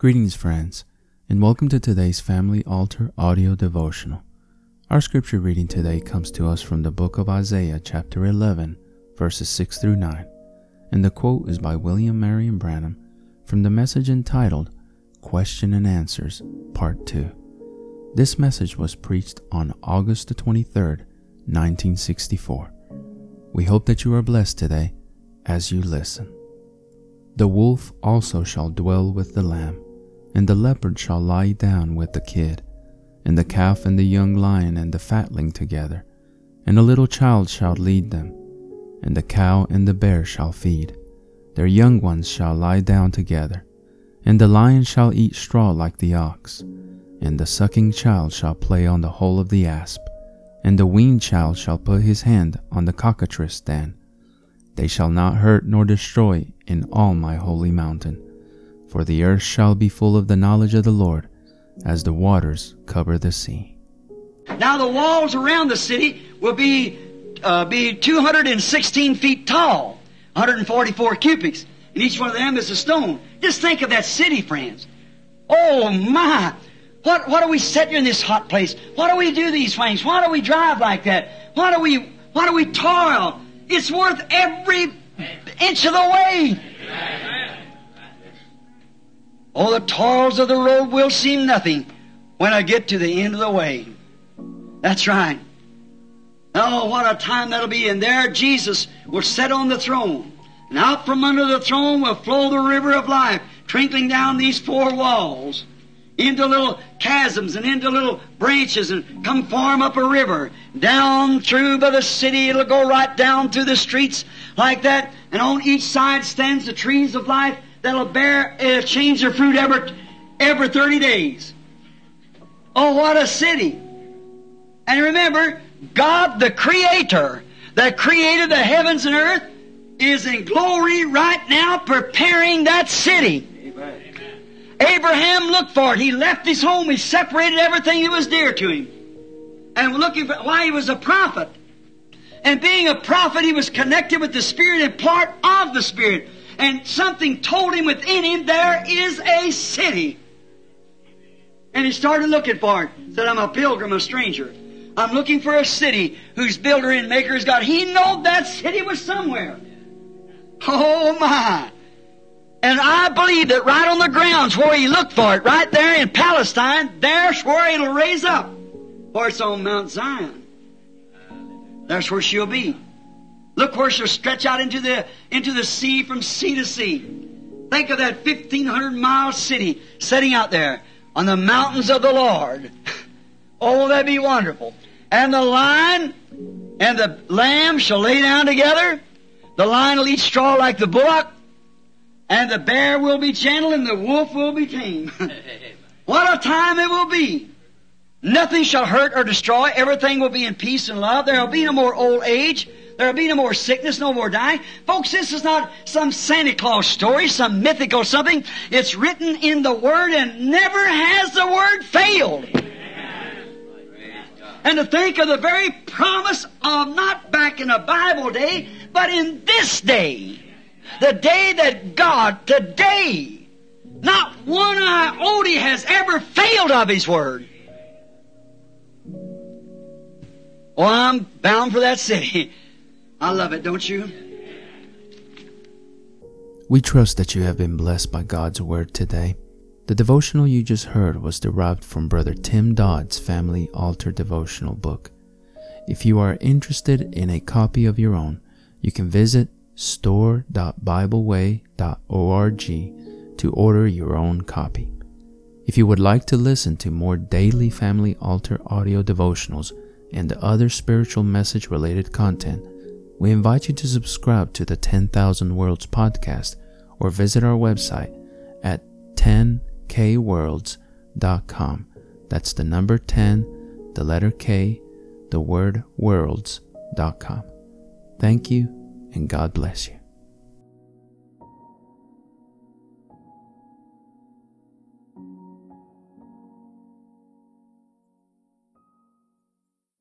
Greetings, friends, and welcome to today's Family Altar audio devotional. Our scripture reading today comes to us from the book of Isaiah, chapter 11, verses 6 through 9, and the quote is by William Marion Branham from the message entitled Question and Answers, Part 2. This message was preached on August the 23rd, 1964. We hope that you are blessed today as you listen. The wolf also shall dwell with the lamb and the leopard shall lie down with the kid, and the calf and the young lion and the fatling together, and a little child shall lead them, and the cow and the bear shall feed. Their young ones shall lie down together, and the lion shall eat straw like the ox, and the sucking child shall play on the hole of the asp, and the weaned child shall put his hand on the cockatrice den. They shall not hurt nor destroy in all my holy mountain for the earth shall be full of the knowledge of the Lord as the waters cover the sea. Now the walls around the city will be uh, be 216 feet tall, 144 cubits, and each one of them is a stone. Just think of that city, friends. Oh my! What what do we sit here in this hot place? Why do we do these things? Why do we drive like that? Why do we why do we toil? It's worth every inch of the way. Oh, the toils of the road will seem nothing when I get to the end of the way. That's right. Oh, what a time that'll be. And there Jesus will sit on the throne. And out from under the throne will flow the river of life, trickling down these four walls into little chasms and into little branches and come form up a river. Down through by the city, it'll go right down through the streets like that. And on each side stands the trees of life that'll bear, uh, change their fruit every, every 30 days. Oh, what a city. And remember, God the Creator, that created the heavens and earth, is in glory right now preparing that city. Abraham looked for it. He left his home. He separated everything that was dear to him. And looking for why he was a prophet. And being a prophet, he was connected with the Spirit and part of the Spirit and something told him within him there is a city. And he started looking for it. Said, I'm a pilgrim, a stranger. I'm looking for a city whose builder and maker is God. He knew that city was somewhere. Oh my. And I believe that right on the grounds where he looked for it, right there in Palestine, there's where it'll raise up. For it's on Mount Zion. That's where she'll be. Look where she'll stretch out into the, into the sea from sea to sea. Think of that 1500 mile city sitting out there on the mountains of the Lord. Oh, that'd be wonderful. And the lion and the lamb shall lay down together. The lion will eat straw like the bullock. And the bear will be gentle and the wolf will be tame. what a time it will be. Nothing shall hurt or destroy. Everything will be in peace and love. There will be no more old age. There'll be no more sickness, no more dying. Folks, this is not some Santa Claus story, some mythical something. It's written in the Word and never has the Word failed. And to think of the very promise of not back in a Bible day, but in this day. The day that God, today, not one iota has ever failed of His Word. Oh, I'm bound for that city. I love it, don't you? We trust that you have been blessed by God's Word today. The devotional you just heard was derived from Brother Tim Dodd's Family Altar Devotional book. If you are interested in a copy of your own, you can visit store.bibleway.org to order your own copy. If you would like to listen to more daily Family Altar audio devotionals and other spiritual message related content, we invite you to subscribe to the 10,000 Worlds podcast or visit our website at 10kworlds.com. That's the number 10, the letter K, the word worlds.com. Thank you, and God bless you.